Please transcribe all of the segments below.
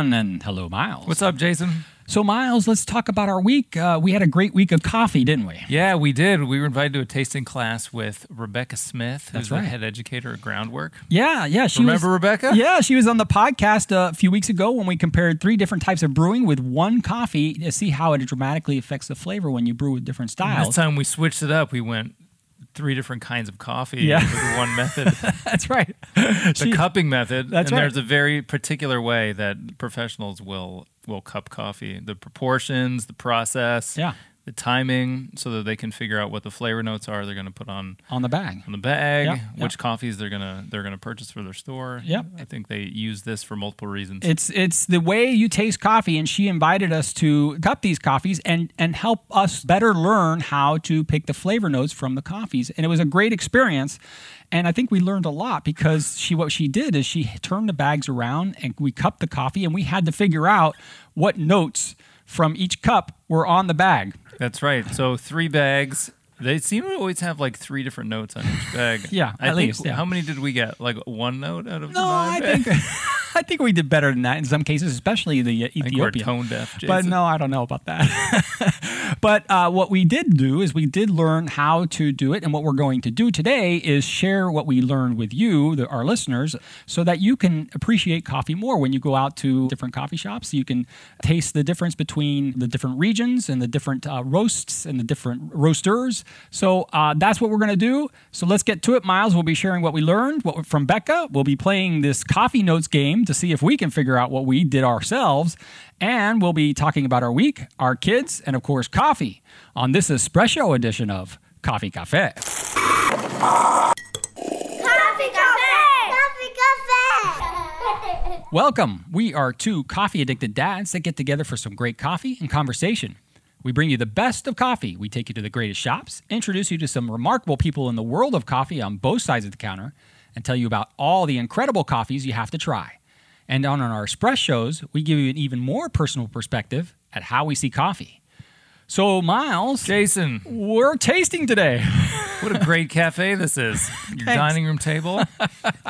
And hello, Miles. What's up, Jason? So, Miles, let's talk about our week. Uh, we had a great week of coffee, didn't we? Yeah, we did. We were invited to a tasting class with Rebecca Smith, who's That's the head educator at Groundwork. Yeah, yeah. She Remember was, Rebecca? Yeah, she was on the podcast a few weeks ago when we compared three different types of brewing with one coffee to see how it dramatically affects the flavor when you brew with different styles. This time we switched it up. We went three different kinds of coffee Yeah. with one method, That's right. the She- cupping method. That's and right. there's a very particular way that professionals will will cup coffee. The proportions, the process, Yeah, the timing, so that they can figure out what the flavor notes are they're going to put on on the bag. on the bag, Yeah, yeah. which coffees they're gonna they're gonna purchase for their store. Yep. I think they use this for multiple reasons. It's it's the way you taste coffee, and she invited us to cup these coffees and and help us better learn how to pick the flavor notes from the coffees. And it was a great experience, and I think we learned a lot because she what she did is she turned the bags around and we cupped the coffee, and we had to figure out what notes from each cup were on the bag. That's right. So three bags. They seem to always have like three different notes on each bag. Yeah, I at think. least, yeah. How many did we get? Like one note out of No, the I nine? think I think we did better than that in some cases, especially the uh, I think we're tone deaf. Jason. But no, I don't know about that. but uh, what we did do is we did learn how to do it. And what we're going to do today is share what we learned with you, the, our listeners, so that you can appreciate coffee more when you go out to different coffee shops. You can taste the difference between the different regions and the different uh, roasts and the different roasters. So uh, that's what we're going to do. So let's get to it. Miles will be sharing what we learned what, from Becca. We'll be playing this coffee notes game to see if we can figure out what we did ourselves. And we'll be talking about our week, our kids, and of course, coffee on this espresso edition of Coffee Cafe. Coffee Cafe! Coffee Cafe! Welcome. We are two coffee addicted dads that get together for some great coffee and conversation. We bring you the best of coffee. We take you to the greatest shops, introduce you to some remarkable people in the world of coffee on both sides of the counter, and tell you about all the incredible coffees you have to try. And on our Express shows, we give you an even more personal perspective at how we see coffee. So, Miles, Jason, we're tasting today. what a great cafe this is. Your Thanks. dining room table.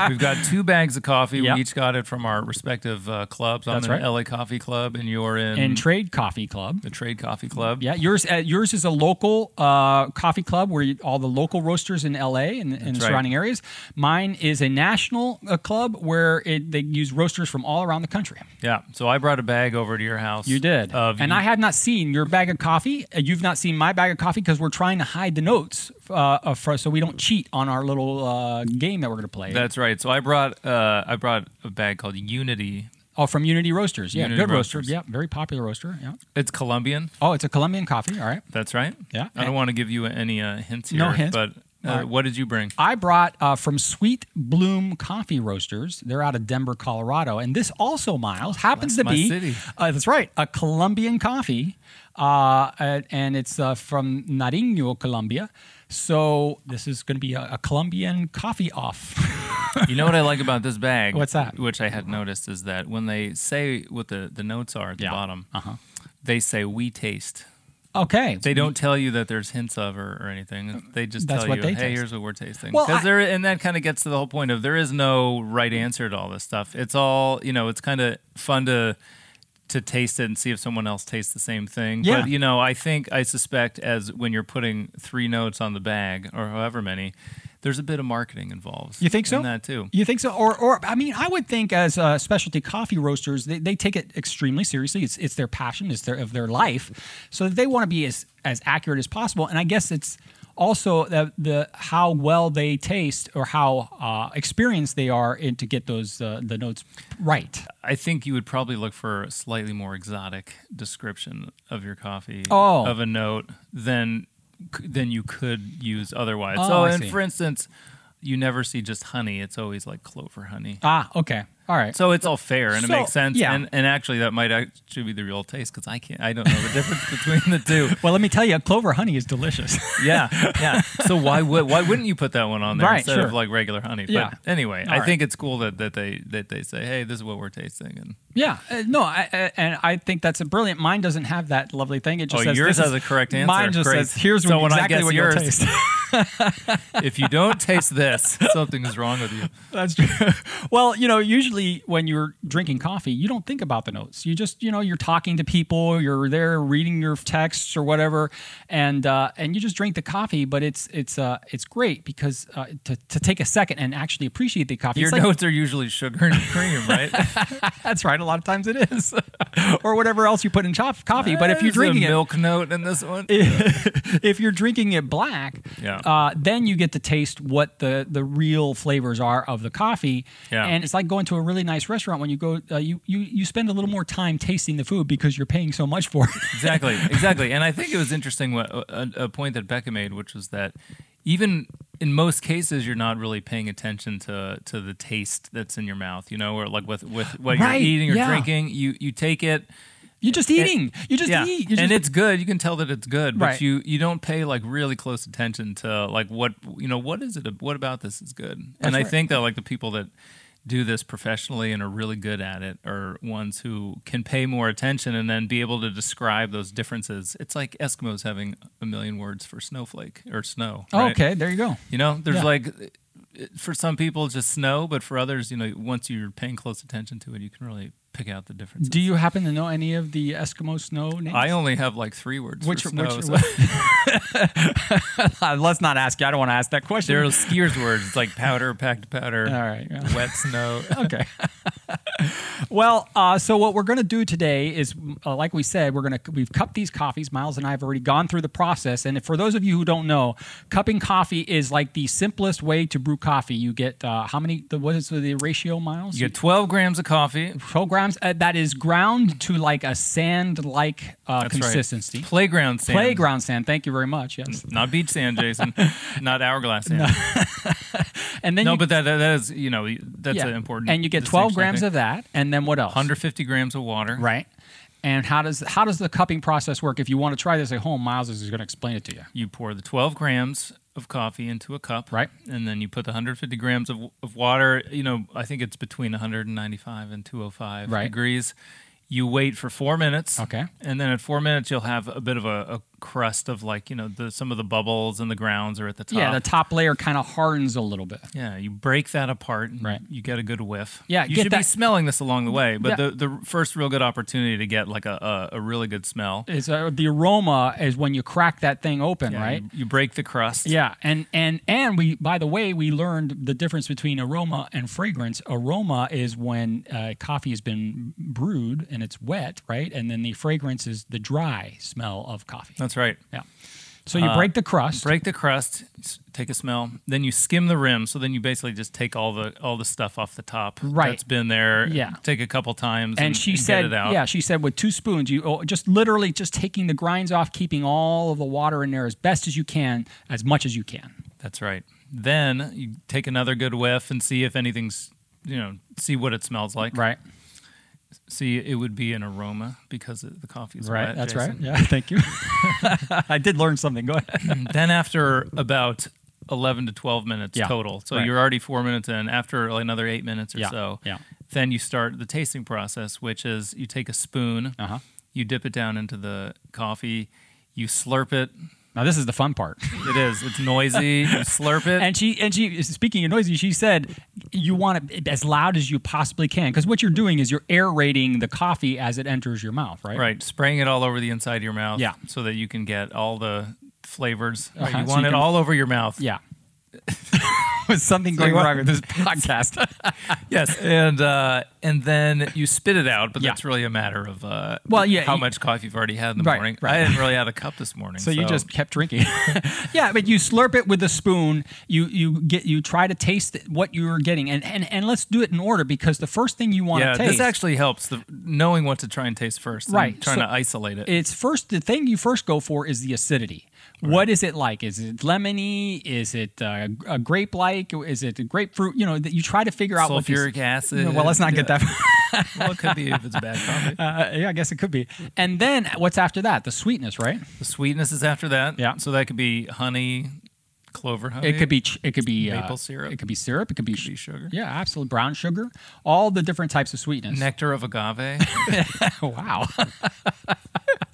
We've got two bags of coffee. Yep. We each got it from our respective uh, clubs. I'm That's in right. LA Coffee Club, and you're in and Trade Coffee Club. the Trade Coffee Club. Yeah, yours uh, yours is a local uh, coffee club where you, all the local roasters in LA and, and the right. surrounding areas. Mine is a national uh, club where it, they use roasters from all around the country. Yeah. So I brought a bag over to your house. You did, and I have not seen your bag of coffee. Uh, you've not seen my bag of coffee because we're trying to hide the notes uh, uh, for, so we don't cheat on our little uh, game that we're going to play. That's right. So I brought uh, I brought a bag called Unity. oh, from Unity Roasters. Yeah, Unity good roaster. Roasters. Yeah, very popular roaster. Yeah. It's Colombian. Oh, it's a Colombian coffee. All right. That's right. Yeah. I don't want to give you any uh, hints here. No hints. But uh, what did you bring? I brought uh, from Sweet Bloom Coffee Roasters. They're out of Denver, Colorado, and this also, Miles, happens That's to be. Uh, that's right, a Colombian coffee, uh, and- and it's uh, from Nariño, Colombia. So this is going to be a, a Colombian coffee off. You know what I like about this bag? What's that? Which I had noticed is that when they say what the, the notes are at the Yeah. bottom, Uh-huh. they say we taste. Okay, They don't mm. tell you that there's hints of or, or anything. Mm. They just That's tell you, hey, taste. here's what we're tasting. Well, I- there, and that kind of gets to the whole point of there is no right answer to all this stuff. It's all, you know, it's kind of fun to to taste it and see if someone else tastes the same thing. Yeah. But you know, I think I suspect as when you're putting three notes on the bag or however many, there's a bit of marketing involved. You think so? In that too. You think so? Or, or I mean, I would think as uh, specialty coffee roasters, they, they take it extremely seriously. It's, it's their passion, it's their of their life, so they want to be as as accurate as possible. And I guess it's also the, the how well they taste or how uh, experienced they are in to get those uh, the notes right. I think you would probably look for a slightly more exotic description of your coffee Oh. of a note than than you could use otherwise. Oh, so, I and see. for instance, you never see just honey; it's always like clover honey. Ah, okay, all right. So it's all fair and So, it makes sense. yeah. And, and actually, that might actually be the real taste because I can't. I don't know the difference between the two. well, let me tell you, clover honey is delicious. Yeah, yeah. So why would why wouldn't you put that one on there Right, instead sure. of like regular honey? Yeah. But anyway, All I right. think it's cool that, that they that they say, hey, this is what we're tasting, and Yeah, uh, no, I, I, and I think that's a brilliant. Mine doesn't have that lovely thing. It just Oh, says yours this has a correct answer. Mine just Great. says here's So what, when I exactly guess what yours- taste. if you don't taste this, something is wrong with you. That's true. Well, you know, usually when you're drinking coffee, you don't think about the notes. You just, you know, you're talking to people, you're there reading your texts or whatever, and uh, and you just drink the coffee. But it's it's uh, it's great because uh, to, to take a second and actually appreciate the coffee. Your it's like- notes are usually sugar and cream, right? that's right. A lot of times it is, or whatever else you put in chop coffee. But if you're drinking it, milk note in this one, if you're drinking it black, Yeah. uh, then you get to taste what the the real flavors are of the coffee. Yeah. And it's like going to a really nice restaurant when you go, uh, you you you spend a little more time tasting the food because you're paying so much for it. exactly, exactly. And I think it was interesting what a, a point that Becca made, which was that even in most cases, you're not really paying attention to to the taste that's in your mouth. You know, or like with with what Right, you're eating or yeah. drinking, you you take it. You're just eating. You just yeah, eat. You and just, it's good. You can tell that it's good, but Right. you you don't pay like really close attention to like what you know. What is it? What about this is good? and I right. think that like the people that do this professionally and are really good at it are ones who can pay more attention and then be able to describe those differences. It's like Eskimos having a million words for snowflake or snow. Oh, okay, there you go. You know, there's Yeah. like for some people just snow, but for others, you know, once you're paying close attention to it, you can really pick out the differences. Do you happen to know any of the Eskimo snow names? I only have like three words Which- snow. which- so- let's not ask you. I don't want to ask that question. There are skiers words. It's like powder, packed powder, All right. yeah. wet snow. okay. well, uh, so what we're going to do today is, uh, like we said, we're going to we've cupped these coffees. Miles and I have already gone through the process, and for those of you who don't know, cupping coffee is like the simplest way to brew coffee. You get uh, how many? The, what is the ratio, Miles? You get 12 grams of coffee. 12 grams. Uh, that is ground to like a sand-like uh, That's right. consistency. Playground sand. Playground sand. Thank you very much. Yes. Not beach sand, Jason. Not hourglass sand. And then No, you, but that, that is you know that's yeah. an important. And you get 12 grams of that, and then what else? 150 grams of water. Right. And how does how does the cupping process work? If you want to try this at home, Miles is going to explain it to you. You pour the 12 grams of coffee into a cup. Right. And then you put the 150 grams of, of water. You know, I think it's between 195 and 205 Right. degrees. You wait for four minutes. Okay. And then at four minutes, you'll have a bit of a, a crust of like you know the some of the bubbles and the grounds are at the top. Yeah, the top layer kind of hardens a little bit. Yeah, you break that apart, and Right. You get a good whiff. Yeah, you should be smelling this along the way. But Yeah. the the first real good opportunity to get like a a, a really good smell, Is uh, the aroma is when you crack that thing open, Yeah, right? You, you break the crust. Yeah, and and and we by the way we learned the difference between aroma and fragrance. Aroma is when uh, coffee has been brewed and it's wet, right? And then the fragrance is the dry smell of coffee. that's right. Yeah. So you break the crust. Break the crust, s- take a smell, then you skim the rim. So then you basically just take all the all the stuff off the top Right. that's been there. Yeah. take a couple times, and, and she and said, get it out. "Yeah, she said with two spoons, you oh, just literally just taking the grinds off, keeping all of the water in there as best as you can, as much as you can." That's right. Then you take another good whiff and see if anything's, you know, see what it smells like. Right, See, it would be an aroma because the coffee is right. wet, That's Jason. right. Yeah, thank you. I did learn something. Go ahead. then after about 11 to 12 minutes Yeah, total, so right. you're already four minutes in. After another eight minutes or Yeah, so, yeah. then you start the tasting process, which is you take a spoon, Uh huh. you dip it down into the coffee, you slurp it. Now this is the fun part. It is. It's noisy. you slurp it. And she and she speaking of noisy, she said you want it as loud as you possibly can because what you're doing is you're aerating the coffee as it enters your mouth, right? Right, spraying it all over the inside of your mouth. Yeah. so that you can get all the flavors. Right, Uh-huh, You so want you it can- all over your mouth. Yeah. Was something going wrong with this podcast? Yes, and uh, and then you spit it out, but Yeah. that's really a matter of uh, Well, yeah, how you- much coffee you've already had in the Right, morning. right. I didn't really have a cup this morning, so you just kept drinking. yeah, but you slurp it with a spoon. You you get you try to taste what you're getting, and and, and let's do it in order because the first thing you want yeah. to taste. This actually helps the knowing what to try and taste first, and Right, Trying so to isolate it. it's first the thing you first go for is the acidity. What is it like? Is it lemony? Is it uh, a grape like? Is it a grapefruit? You know, that you try to figure out these- Sulfuric acid. well, let's not get that. well, it could be if it's bad coffee. Uh, yeah, I guess it could be. And then what's after that? The sweetness, right? the sweetness is after that. Yeah. So that could be honey, clover honey. It could be. ch- It could be uh, Maple syrup. It could be syrup. It could be, Could be sugar. Yeah, absolutely. Brown sugar. All the different types of sweetness. nectar of agave. wow.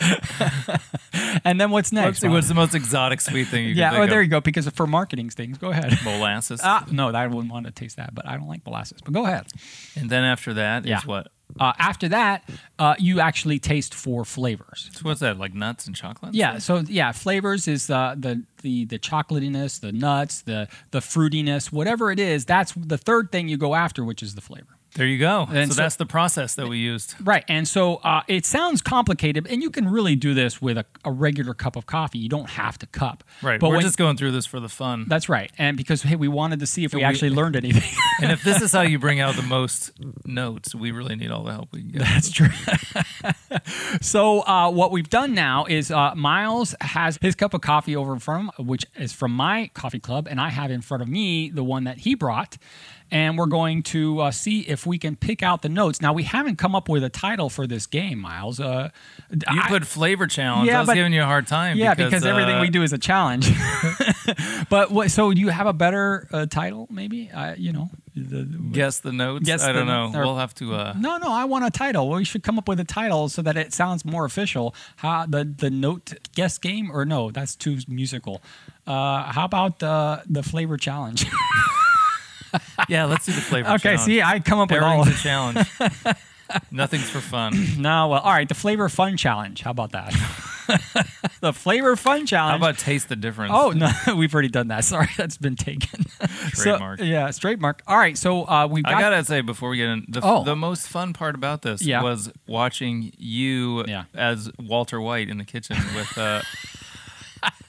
and then what's Let's next? see, what's the most exotic sweet thing you can yeah, oh, there of? you go. Because for marketing things, go ahead. Molasses. Ah, no, I wouldn't want to taste that, but I don't like molasses. But go ahead. and then after that is Yeah. what? Uh, after that, uh, you actually taste four flavors. So what's that? Like nuts and chocolate? Yeah. So yeah, flavors is uh, the the the chocolatiness, the nuts, the the fruitiness, whatever it is. That's the third thing you go after, which is the flavor. There you go. And so, so- that's the process that we used. Right. And so uh, it sounds complicated, and you can really do this with a, a regular cup of coffee. You don't have to cup. Right. But We're when- just going through this for the fun. That's right. And because hey, we wanted to see if we we- actually learned anything. and if this is how you bring out the most notes, we really need all the help we can get. That's true. so uh, what we've done now is uh, Miles has his cup of coffee over in front of him, which is from my coffee club, and I have in front of me the one that he brought. And we're going to uh, see if we can pick out the notes. Now we haven't come up with a title for this game, Miles. Uh, You I- put flavor challenge. Yeah, I was but- giving you a hard time. yeah, because, because, everything uh, we do is a challenge. but what? So do you have a better uh, title? Maybe uh, you know. The, Guess the notes. Guess I don't know. or- we'll have to. Uh, No, no, I want a title. We should come up with a title so that it sounds more official. How the the note guess game or no? That's too musical. Uh, how about the the flavor challenge? yeah, let's do the flavor. okay, challenge. see, I come up with all. Pairing's a challenge. Nothing's for fun. No, well, all right. The flavor fun challenge. How about that? the flavor fun challenge. How about taste the difference? Oh no, we've already done that. Sorry, that's been taken. Trademark. So, yeah, trademark. All right, so uh, we've got. I gotta say before we get in, the, Oh. the most fun part about this Yeah. was watching you Yeah. as Walter White in the kitchen with uh,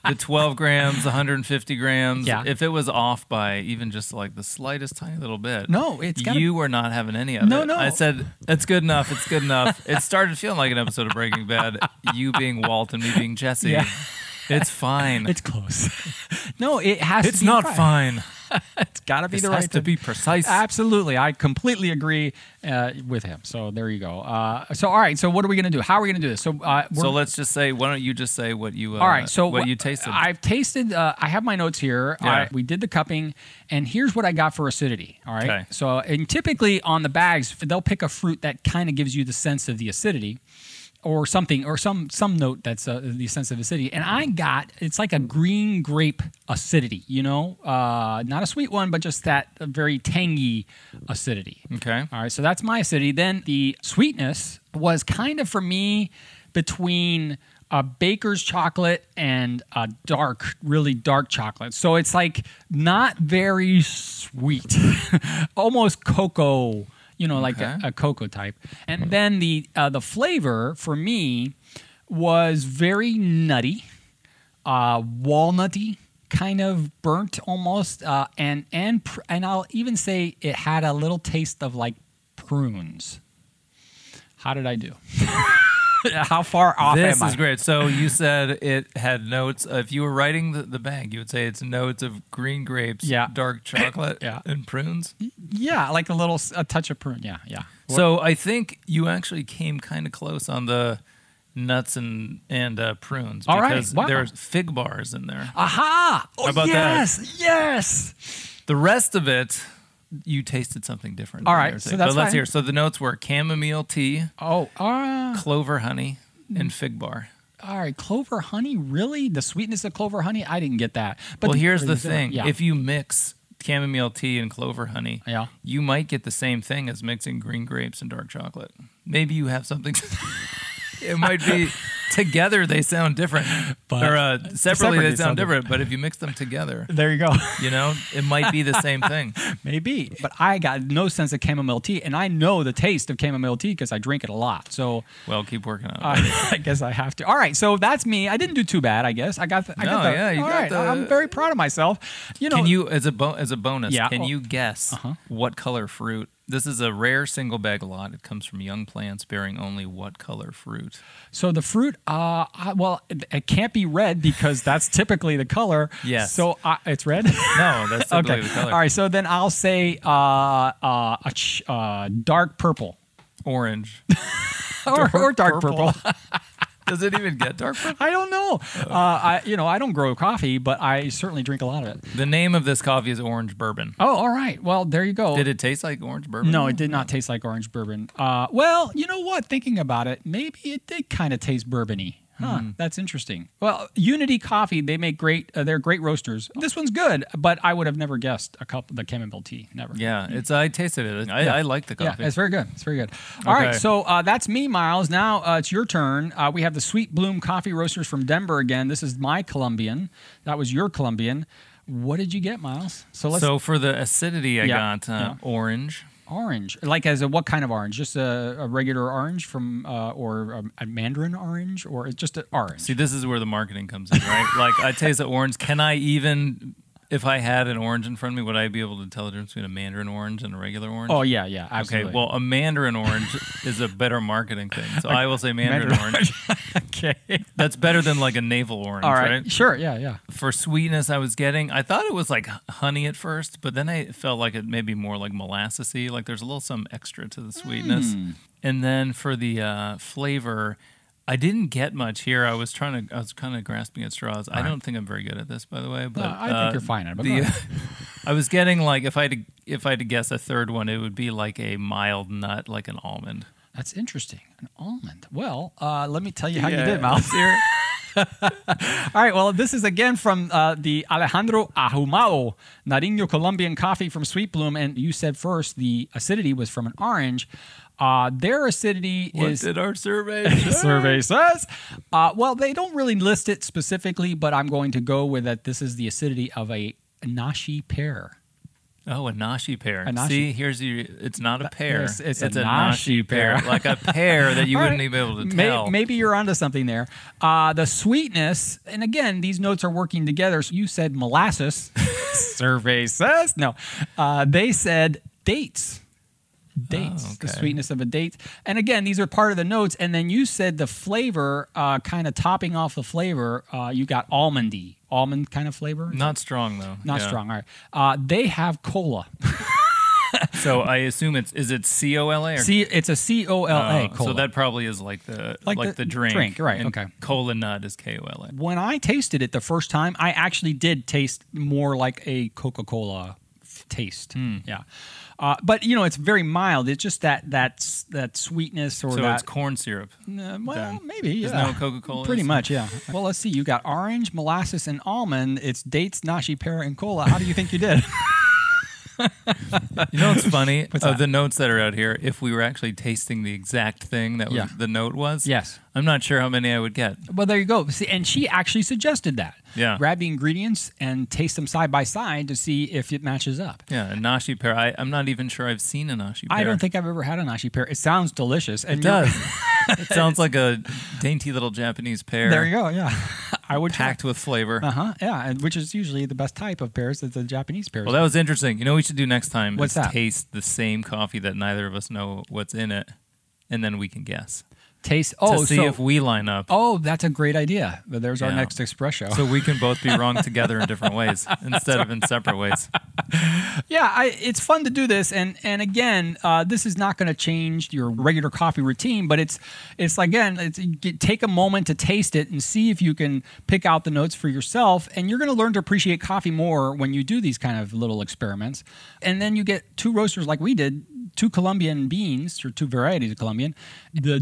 the 12 grams, 150 grams. Yeah. If it was off by even just like the slightest tiny little bit, No, it's gotta- you were not having any of No, it. no. No. I said it's good enough. It's good enough. it started feeling like an episode of Breaking Bad. You being Walt and me being Jesse. Yeah. It's fine. it's close. no, it has. It's to be It's not right. fine. It's got to be This the has right to be precise. Absolutely, I completely agree uh, with him. So there you go. Uh, so all right, so what are we going to do? How are we going to do this? So uh, So let's just say, why don't you just say what you uh, all right, so what wh- you tasted? I've tasted. Uh, I have my notes here. Yeah. I, we did the cupping, and here's what I got for acidity. All right. Okay. So and typically on the bags, they'll pick a fruit that kind of gives you the sense of the acidity. Or something, or some some note that's uh, the sense of acidity, and I got it's like a green grape acidity, you know, uh, not a sweet one, but just that very tangy acidity. okay. All right, so that's my acidity. Then the sweetness was kind of for me between a baker's chocolate and a dark, really dark chocolate. So it's like not very sweet, almost cocoa, you know, like a, a cocoa type. And then the uh, the flavor for me was very nutty, uh, walnutty, kind of burnt almost, uh, and and pr- and I'll even say it had a little taste of like prunes. How did I do? How far off am I? This am is I? great. So you said it had notes. If you were writing the, the bag, you would say it's notes of green grapes, Yeah. dark chocolate, Yeah. and prunes. Yeah, like a little s- a touch of prune. Yeah, yeah. So I think you actually came kind of close on the nuts and and uh, prunes All right. because Wow. there's fig bars in there. Aha! Oh, How about that? yes, yes. The rest of it, you tasted something different. All right, so that's but let's fine. hear. So the notes were chamomile tea, Oh, uh, clover honey, Mm. and fig bar. all right. Clover honey, really? The sweetness of clover honey? I didn't get that. But well, here's the thing: Yeah. if you mix chamomile tea and clover honey, Yeah. you might get the same thing as mixing green grapes and dark chocolate. Maybe you have something. it might be together they sound different, But- or uh, separately, Separately they sound different. But if you mix them together, there you go. you know, it might be the same thing. Maybe, but I got no sense of chamomile tea, and I know the taste of chamomile tea because I drink it a lot. So Well, keep working on it. I, I guess I have to. All right, so that's me. I didn't do too bad. I guess I got. The, I No, got the, yeah, you all got right, the- I'm very proud of myself. You know, Can you, as a bo- as a bonus, Yeah. can Oh. you guess Uh-huh. what color fruit? This is a rare single bag lot. It comes from young plants bearing only what color fruit? So the fruit, uh, I, well, it, it can't be red because that's typically the color. Yes. So uh, it's red. No, that's typically okay. the color. All right. So then I'll say uh, uh, a ch- uh, dark purple Orange. or, or dark purple. purple. Does it even get dark purple? I don't know. Uh, I you know I don't grow coffee, but I certainly drink a lot of it. The name of this coffee is orange bourbon. Oh, all right. Well, there you go. Did it taste like orange bourbon? No, it did not taste like orange bourbon. Uh, well, you know what? Thinking about it, maybe it did kind of taste bourbony. Huh, that's interesting. Well, Unity Coffee, they make great. Uh, they're great roasters. This one's good, but I would have never guessed a cup the chamomile tea. Never. Yeah, it's I tasted it. I, Yeah. I like the coffee. Yeah, it's very good. It's very good. All right, Okay. so uh, that's me, Miles. Now uh, it's your turn. Uh, we have the Sweet Bloom Coffee Roasters from Denver again. This is my Colombian. That was your Colombian. What did you get, Miles? So let's so for the acidity, I Yeah, got uh, orange. Orange. Like as a what kind of orange? Just a, a regular orange from, uh, or a, a mandarin orange, or just an orange. See, this is where the marketing comes in, right? like I taste the orange. Can I even, if I had an orange in front of me, would I be able to tell the difference between a mandarin orange and a regular orange? oh yeah, yeah, absolutely. Okay, well, a mandarin orange is a better marketing thing. So I will say mandarin, Mandarin orange. okay. That's better than like a navel orange, All right. right? Sure. Yeah. Yeah. For sweetness, I was getting, I thought it was like honey at first, but then I felt like it may be more like molassesy. Like there's a little some extra to the sweetness. Hmm. And then for the uh, flavor, I didn't get much here. I was trying to, I was kind of grasping at straws. I right. don't think I'm very good at this, by the way. But No, I think uh, you're fine at it, the-. I was getting like if I had to, if I had to guess a third one, it would be like a mild nut, like an almond. That's interesting. An almond. Well, uh, let me tell you how you did, Mouse. Here. All right. Well, this is again from uh, the Alejandro Ahumado Nariño Colombian coffee from Sweet Bloom, and you said first the acidity was from an orange. Uh, their acidity What is did our survey? survey says. Uh, well, they don't really list it specifically, but I'm going to go with that. This is the acidity of a nashi pear. Oh, a nashi pear. A nashi- See, here's your. It's not a pear. Yes, it's a a nashi pear. like a pear that you wouldn't right. even be able to tell. Maybe you're onto something there. Uh, the sweetness, and again, these notes are working together. So you said molasses. Survey says no. Uh, they said dates. Dates, Oh, the sweetness of a date, and again, these are part of the notes. And then you said the flavor, uh, kind of topping off the flavor. Uh, you got almondy, almond kind of flavor. Not strong though. Not Yeah. strong. All right. Uh, they have cola. So I assume it's is it C O L A or C. It's a C O L A. Oh, Cola. So that probably is like the Like like, the the, drink. drink, right, and okay. Cola nut is K O L A. when I tasted it the first time, I actually did taste more like a Coca Cola taste. Hmm. Yeah, uh, but you know, it's very mild. It's just that that that sweetness or So that. it's corn syrup. Uh, well, then. maybe. Yeah. that what Coca-Cola Pretty much, yeah. Well, let's see. You got orange, molasses, and almond. It's dates, nashi, pear, and cola. How do you think you did? You know what's funny? What's that? the notes that are out here, if we were actually tasting the exact thing that was, the note was, yes. I'm not sure how many I would get. Well, there you go. See, and she actually suggested that. Yeah. Grab the ingredients and taste them side by side to see if it matches up. Yeah, a nashi pear. I, I'm not even sure I've seen a nashi pear. I don't think I've ever had a nashi pear. It sounds delicious. It does. it sounds like a dainty little Japanese pear. There you go. Yeah, I would Packed with flavor. Uh huh. Yeah, and which is usually the best type of pears. It's the Japanese pears. Well, that was interesting. You know what we should do next time? What's is that? Taste the same coffee that neither of us know what's in it, and then we can guess Taste. Oh, to see so if we line up. oh, that's a great idea. But there's our next espresso. So we can both be wrong together in different ways instead of in separate ways. yeah, I, it's fun to do this, and and again, uh, this is not going to change your regular coffee routine, but it's it's again, it's, get- take a moment to taste it and see if you can pick out the notes for yourself, and you're going to learn to appreciate coffee more when you do these kind of little experiments, and then you get two roasters like we did, two Colombian beans or two varieties of Colombian. The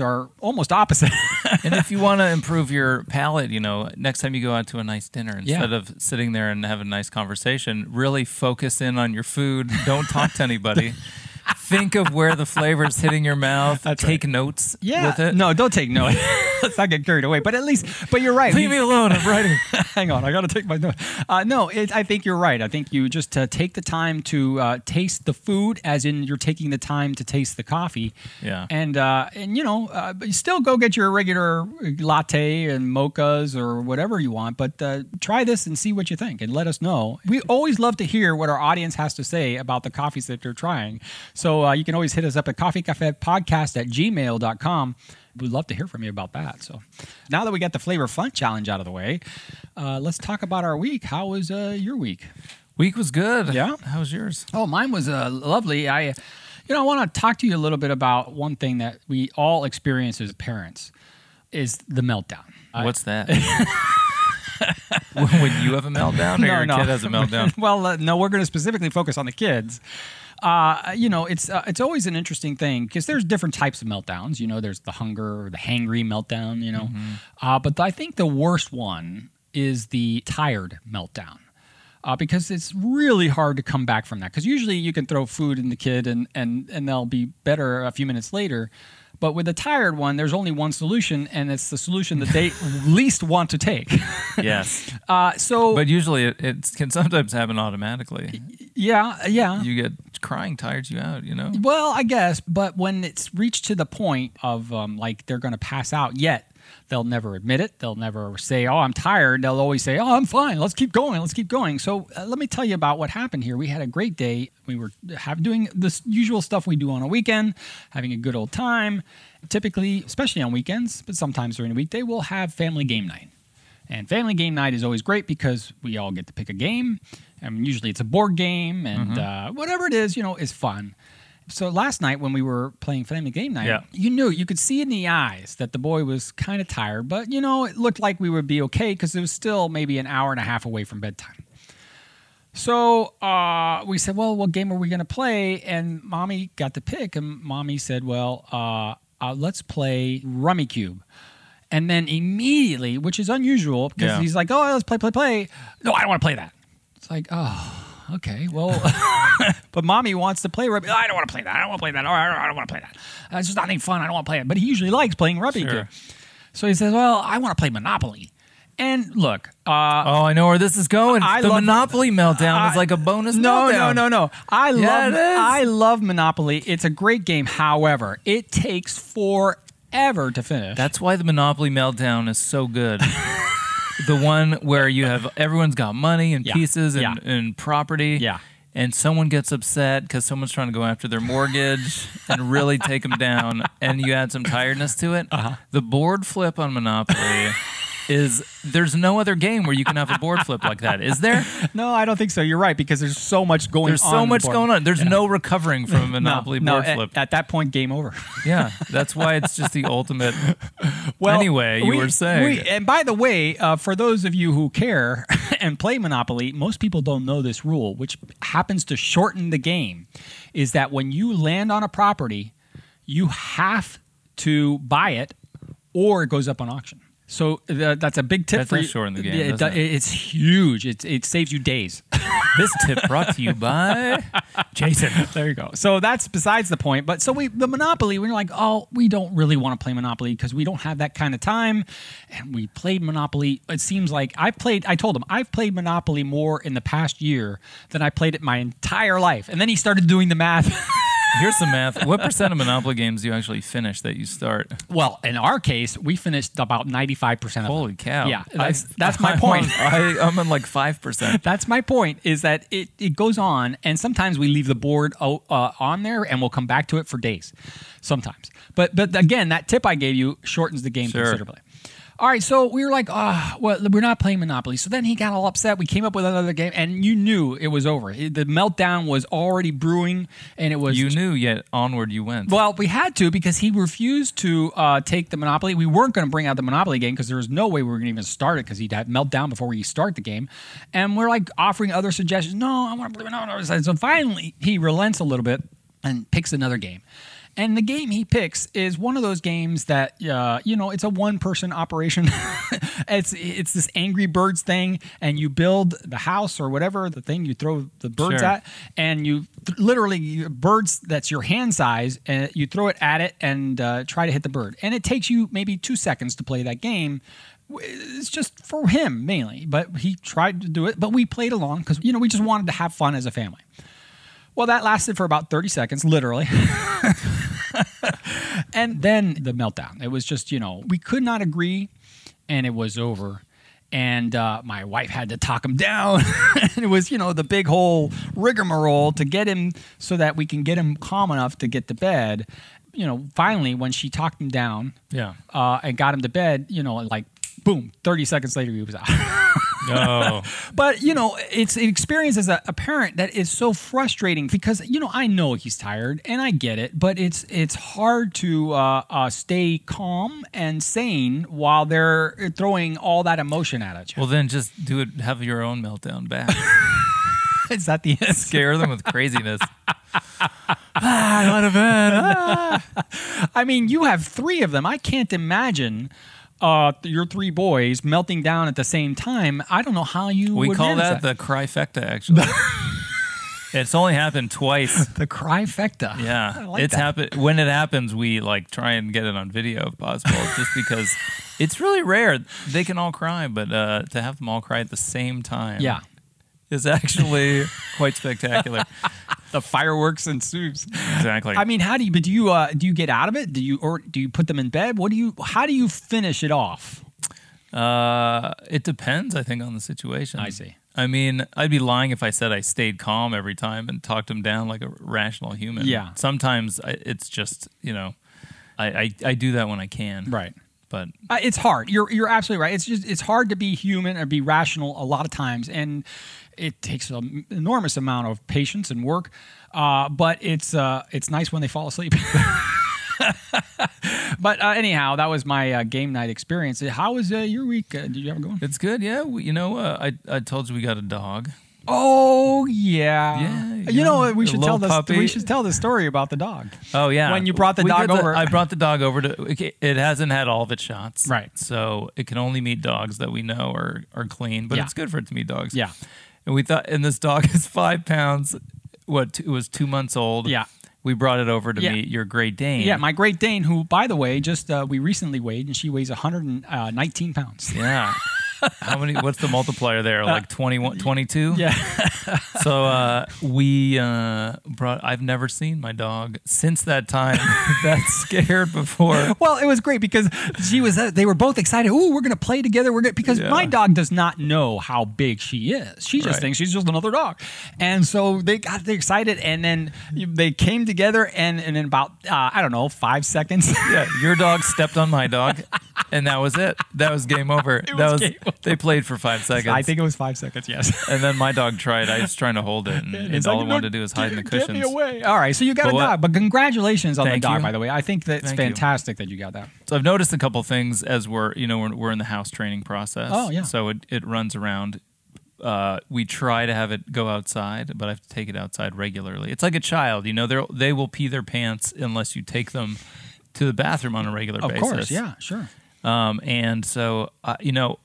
are almost opposite. And if you want to improve your palate, you know, next time you go out to a nice dinner, Yeah. instead of sitting there and having a nice conversation, really focus in on your food. Don't talk to anybody. Think of where the flavor's hitting your mouth. That's Take notes yeah, with it. no, don't take notes. Let's not get carried away. But at least, but you're right. Leave We- me alone. I'm writing. Hang on, I got to take my note. Uh, no, it, I think you're right. I think you just uh, take the time to uh, taste the food, as in you're taking the time to taste the coffee. Yeah. And uh, and you know, uh, you still go get your regular latte and mochas or whatever you want. But uh, try this and see what you think, and let us know. We always love to hear what our audience has to say about the coffees that they're trying. So uh, you can always hit us up at coffeecafepodcast at gmail.com. We'd love to hear from you about that. So now that we got the flavor fun challenge out of the way, uh, let's talk about our week. How was uh, your week? Week was good. Yeah? How was yours? Oh, mine was uh, lovely. I, you know, I want to talk to you a little bit about one thing that we all experience as parents is the meltdown. What's that? when you have a meltdown or no, your kid has a meltdown? well, uh, no, we're going to specifically focus on the kids. Uh, you know, it's uh, it's always an interesting thing because there's different types of meltdowns. You know, there's the hunger or the hangry meltdown. You know, Mm-hmm. uh, but I think the worst one is the tired meltdown. Uh, because it's really hard to come back from that. Because usually you can throw food in the kid and, and, and they'll be better a few minutes later. But with a tired one, there's only one solution, and it's the solution that they least want to take. Yes. Uh, so, But usually it, it can sometimes happen automatically. yeah, yeah. You get crying tires you out, you know? Well, I guess, but when it's reached to the point of um, like they're going to pass out, yet they'll never admit it. They'll never say, "Oh, I'm tired." They'll always say, "Oh, I'm fine. Let's keep going. Let's keep going." So uh, let me tell you about what happened here. We had a great day. We were have, doing the usual stuff we do on a weekend, having a good old time. Typically, especially on weekends, but sometimes during the weekday, we'll have family game night. And family game night is always great because we all get to pick a game. And usually it's a board game and uh, whatever it is, you know, is fun. So last night when we were playing family game night, Yeah. you knew, you could see in the eyes that the boy was kind of tired, but you know, it looked like we would be okay because it was still maybe an hour and a half away from bedtime. So uh, we said, well, what game are we going to play? And mommy got to pick, and mommy said, well, uh, uh, let's play Rummikub. And then immediately, which is unusual because Yeah. he's like, oh, let's play, play, play. No, I don't want to play that. It's like, oh, okay, well, but mommy wants to play Rummy. I don't want to play that. I don't want to play that. Or I don't, want to play that. It's just not any fun. I don't want to play it. But he usually likes playing Rummy Sure. So he says, well, I want to play Monopoly. And look, uh, Oh, I know where this is going. I the love- Monopoly meltdown I- is like a bonus no, meltdown. no, no, no. I Yeah, love. I love Monopoly. It's a great game. However, it takes forever to finish. That's why the Monopoly meltdown is so good. the one where you have everyone's got money and Yeah. pieces and, Yeah. and property. Yeah. And someone gets upset because someone's trying to go after their mortgage and really take them down, and you add some tiredness to it. Uh-huh. The board flip on Monopoly is there's no other game where you can have a board flip like that, is there? no, I don't think so. You're right because there's so much going There's on. so much going on. There's Yeah. no recovering from a Monopoly no, board at, flip. at that point, game over. yeah, that's why it's just the ultimate. Well, Anyway, you we- were saying. we- and by the way, uh, for those of you who care and play Monopoly, most people don't know this rule, which happens to shorten the game. Is that when you land on a property, you have to buy it, or it goes up on auction. So uh, that's a big tip That for you. shorten the game, It, doesn't it? It's huge. It, it saves you days. this tip brought to you by Jason. there you go. So that's besides the point. But so we the Monopoly, we're like, oh, we don't really want to play Monopoly because we don't have that kind of time. And we played Monopoly. It seems like I've played. I told him I've played Monopoly more in the past year than I played it my entire life. And then he started doing the math. Here's some math. What percent of Monopoly games do you actually finish that you start? well, in our case, we finished about ninety five percent of Holy them. cow. Yeah, that's I- that's my I'm point. on- I, I'm on like 5%. That's my point. Is that it? It goes on, and sometimes we leave the board uh, on there, and we'll come back to it for days. Sometimes, but but again, that tip I gave you shortens the game Sure. considerably. All right, so we were like, ah, well, we're not playing Monopoly. So then he got all upset. We came up with another game, and you knew it was over. The meltdown was already brewing, and it was You knew, yet onward you went. well, we had to because he refused to uh, take the Monopoly. We weren't going to bring out the Monopoly game because there was no way we were going to even start it because he'd have meltdown before we start the game. And we're like offering other suggestions. No, I want to play Monopoly. So finally, he relents a little bit and picks another game. And the game he picks is one of those games that uh, you know it's a one-person operation. it's it's this Angry Birds thing, and you build the house or whatever the thing you throw the birds Sure. at, and you th- literally birds that's your hand size, and you throw it at it and uh, try to hit the bird. And it takes you maybe two seconds to play that game. It's just for him mainly, but he tried to do it. But we played along because you know we just wanted to have fun as a family. Well, that lasted for about 30 seconds, literally. and then the meltdown. It was just, you know, we could not agree and it was over. And uh, my wife had to talk him down. and it was, you know, the big whole rigmarole to get him so that we can get him calm enough to get to bed. You know, finally, when she talked him down yeah. uh, and got him to bed, you know, like boom, 30 seconds later, he was out. Oh, But you know, it's an experience as a, a parent that is so frustrating because you know I know he's tired and I get it, but it's it's hard to uh, uh, stay calm and sane while they're throwing all that emotion at you. well, then just do it. Have your own meltdown back. is that the answer? Scare them with craziness. ah, I want to bed. Ah. I mean, you have three of them. I can't imagine uh, your three boys melting down at the same time. I don't know how you. We would call manage that, the cryfecta. actually. it's only happened twice. the trifecta. I Yeah, like it's happened. When it happens, we like try and get it on video if possible, just because it's really rare. They can all cry, but uh, to have them all cry at the same time, Yeah. is actually quite spectacular. The fireworks and ensues. Exactly. I mean, how do you? But do you? Uh, do you get out of it? Do you or do you put them in bed? What do you? How do you finish it off? Uh, it depends, I think, on the situation. I see. I mean, I'd be lying if I said I stayed calm every time and talked him down like a rational human. Yeah. Sometimes I, it's just, you know, I, I, I do that when I can. Right. But Uh, it's hard. You're you're absolutely right. It's just it's hard to be human or be rational a lot of times, and it takes an enormous amount of patience and work. Uh, but it's uh, it's nice when they fall asleep. but uh, anyhow, that was my uh, game night experience. How was uh, your week? Uh, did you have a going? it's good. Yeah. We, you know, uh, I, I told you we got a dog. Oh yeah, Yeah, You know what? We should tell this. puppy. We should tell the story about the dog. Oh yeah, When you brought the We dog got over. I brought the dog over to. It hasn't had all of its shots, Right. So it can only meet dogs that we know are are clean. But Yeah. it's good for it to meet dogs. Yeah. And we thought, and this dog is five pounds. What? It was two months old. Yeah. We brought it over to Yeah. meet your Great Dane. Yeah, my Great Dane, who, by the way, just uh, we recently weighed, and she weighs 119 pounds. Yeah. How many? What's the multiplier there? Like 21, 22? Uh, Yeah. So uh, we uh, brought. I've never seen my dog since that time. that scared before. Well, it was great because she was. Uh, they were both excited. Ooh, we're gonna play together. We're gonna because Yeah. my dog does not know how big she is. She just Right. thinks she's just another dog, and so they got excited, and then they came together, and, and in about uh, I don't know five seconds. Yeah, your dog stepped on my dog, and that was it. That was game over. that was was game over. they played for five seconds. I think it was five seconds. Yes. and then my dog tried. I was trying to hold it, and, and all like, I "No, wanted to do was hide in the cushions. Get me away. All right, so you got But a what- dog, but congratulations on Thank the dog, you. by the way. I think that's Thank you. fantastic that you got that. So I've noticed a couple things as we're you know we're, we're in the house training process. Oh, yeah. So it it runs around. Uh, we try to have it go outside, but I have to take it outside regularly. It's like a child, you know. They they will pee their pants unless you take them to the bathroom on a regular Of basis. Of course, yeah, sure. Um, and so, uh, you know,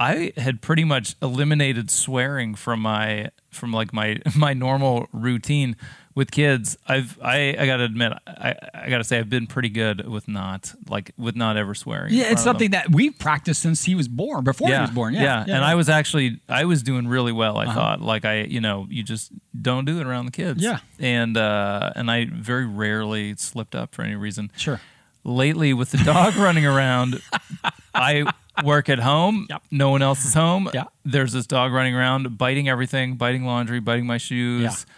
I had pretty much eliminated swearing from my from like my my normal routine with kids. I've I, I gotta admit, I, I gotta say I've been pretty good with not like with not ever swearing. Yeah, it's of them. something that we've practiced since he was born, before he was born. Yeah, and I was actually I was doing really well. I thought like I you know you just don't do it around the kids. Yeah. and uh, and I very rarely slipped up for any reason sure. Lately with the dog running around i work at home Yep. no one else is home Yeah. there's this dog running around biting everything biting laundry biting my shoes Yeah.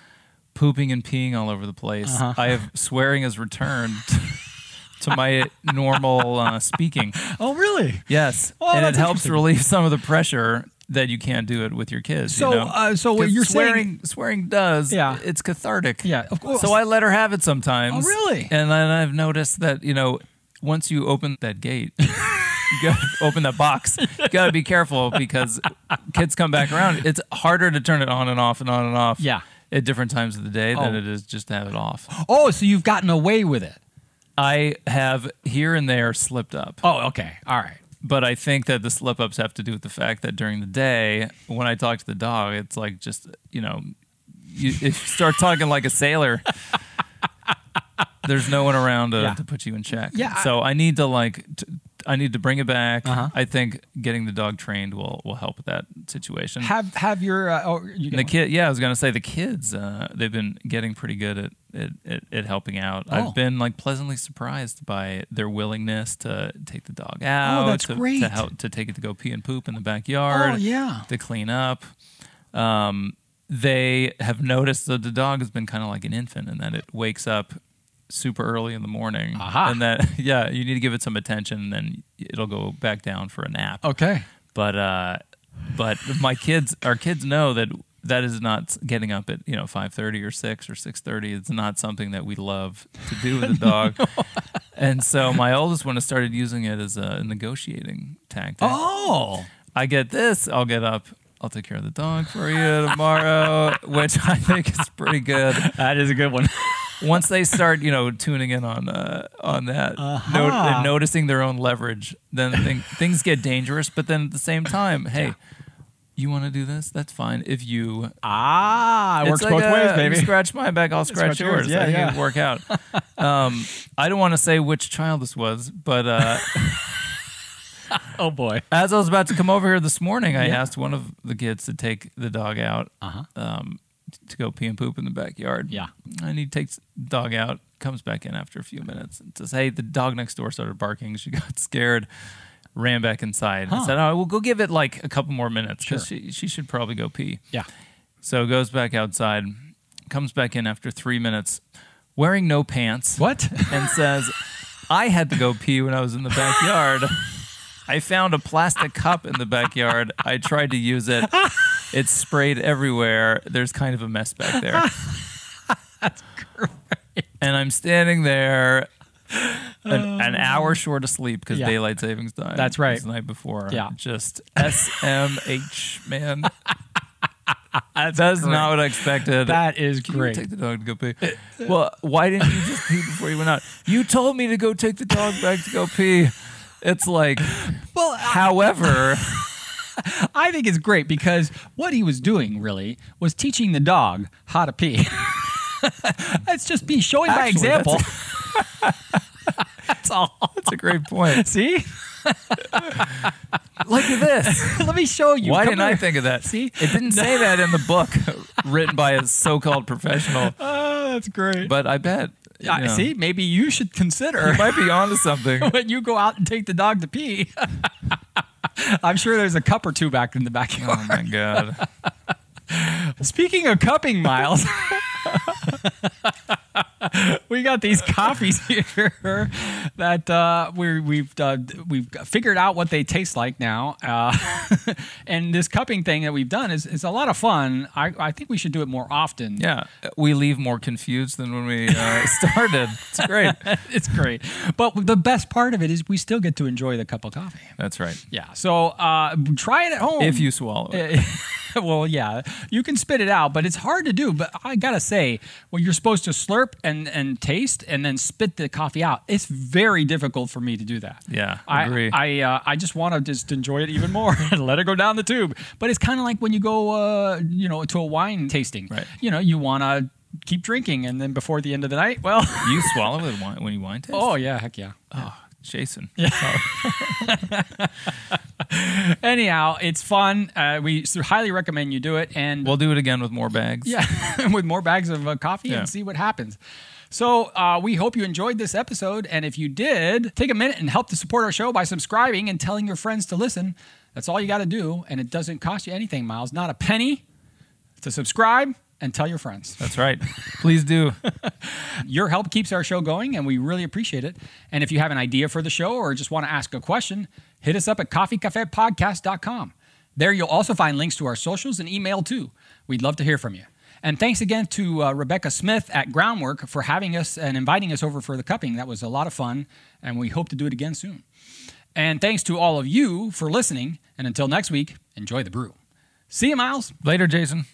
pooping and peeing all over the place Uh-huh. i have swearing has returned to my normal uh, speaking Oh, really? yes Well, and it helps relieve some of the pressure that you can't do it with your kids So, you know? uh, so what you're swearing saying? swearing does Yeah. it's cathartic Yeah, of course. so I let her have it sometimes. Oh, really? And then I've noticed that you know, once you open that gate, you gotta open that box. You gotta be careful because kids come back around. It's harder to turn it on and off and on and off. Yeah. At different times of the day than Oh. it is just to have it off. Oh, so you've gotten away with it. I have here and there slipped up, Oh, okay. All right. But I think that the slip ups have to do with the fact that during the day, when I talk to the dog, it's like just you know, you, if you start talking like a sailor, there's no one around to, Yeah. to put you in check. Yeah, I- So I need to like, t- I need to bring it back. Uh-huh. I think getting the dog trained will will help with that situation. Have have your uh, oh you the kid, yeah, I was gonna say the kids. Uh, they've been getting pretty good at at, at, at helping out. Oh. I've been like pleasantly surprised by their willingness to take the dog out. Oh, that's to, great. To help to take it to go pee and poop in the backyard. Oh yeah. To clean up. Um, they have noticed that the dog has been kind of like an infant, and that it wakes up super early in the morning, Aha. and that yeah, you need to give it some attention, and then it'll go back down for a nap Okay. but uh, but my kids, our kids know that that is not getting up at you know five thirty or six or six thirty. It's not something that we love to do with a dog. And so my oldest one has started using it as a negotiating tactic. Oh, I get this, I'll get up. I'll take care of the dog for you tomorrow, which I think is pretty good. that is a good one. Once they start, you know, tuning in on uh, on that, Uh-huh. no- and noticing their own leverage, then thing, things get dangerous. But then at the same time, hey, you want to do this? That's fine. If you ah, it works like both a- ways, you baby. scratch my back, I'll scratch, Scratch yours. yours. Yeah, I think yeah. it'd work out. um, I don't want to say which child this was, but uh, Oh boy. as I was about to come over here this morning, I Yeah. asked one of the kids to take the dog out Uh-huh. um, to go pee and poop in the backyard. Yeah. And he takes the dog out, comes back in after a few minutes, and says, "Hey, the dog next door started barking. She got scared." Ran back inside Huh. and said, "Oh, we'll go give it like a couple more minutes because Sure. she she should probably go pee." Yeah. So goes back outside, comes back in after three minutes, wearing no pants, What? and says, I had to go pee when I was in the backyard. I found a plastic cup in the backyard. I tried to use it. It's sprayed everywhere. There's kind of a mess back there. That's great. And I'm standing there. An, an hour um, short of sleep because Yeah. daylight savings time. That's right. The night before. Yeah. Just SMH, man. That's not what I expected. that is Can you great. take the dog to go pee? well, why didn't you just pee before you went out? You told me to go take the dog back to go pee. It's like, well, however, I think it's great because what he was doing really was teaching the dog how to pee. It's just be showing by example. That's all. that's a great point. See? Look at this. Let me show you. Why Come didn't I think of that? See? It didn't say that in the book written by a so-called professional, Oh, that's great. but I bet. you Yeah, know, see, maybe you should consider you might be onto something. when you go out and take the dog to pee. I'm sure there's a cup or two back in the backyard. Oh my god. Speaking of cupping, Miles, we got these coffees here that uh, we we've uh, we've figured out what they taste like now, uh, and this cupping thing that we've done is, is a lot of fun. I, I think we should do it more often. Yeah, we leave more confused than when we uh, started. It's great. it's great. But the best part of it is we still get to enjoy the cup of coffee. That's right. Yeah. So uh, try it at home If you swallow it. well, yeah, you can spit it out, but it's hard to do. But I gotta say, well, you're supposed to slurp and, and taste and then spit the coffee out, it's very difficult for me to do that. Yeah, I agree. I uh, I just want to just enjoy it even more and let it go down the tube. But it's kind of like when you go, uh, you know, to a wine tasting. Right. You know, you want to keep drinking, and then before the end of the night, well, You swallow it when you wine taste? oh yeah, heck yeah. Oh, Jason. Anyhow, it's fun. Uh, we highly recommend you do it, and We'll do it again with more bags. Yeah, with more bags of uh, coffee Yeah. and see what happens. So uh, we hope you enjoyed this episode, and if you did, take a minute and help to support our show by subscribing and telling your friends to listen. That's all you got to do, and it doesn't cost you anything, Miles. Not a penny to subscribe and tell your friends. That's right. Please do. Your help keeps our show going, and we really appreciate it. And if you have an idea for the show or just want to ask a question, hit us up at coffeecafepodcast.com. There you'll also find links to our socials and email too. We'd love to hear from you. And thanks again to uh, Rebecca Smith at Groundwork for having us and inviting us over for the cupping. That was a lot of fun, and we hope to do it again soon. And thanks to all of you for listening. And until next week, enjoy the brew. See you, Miles. Later, Jason.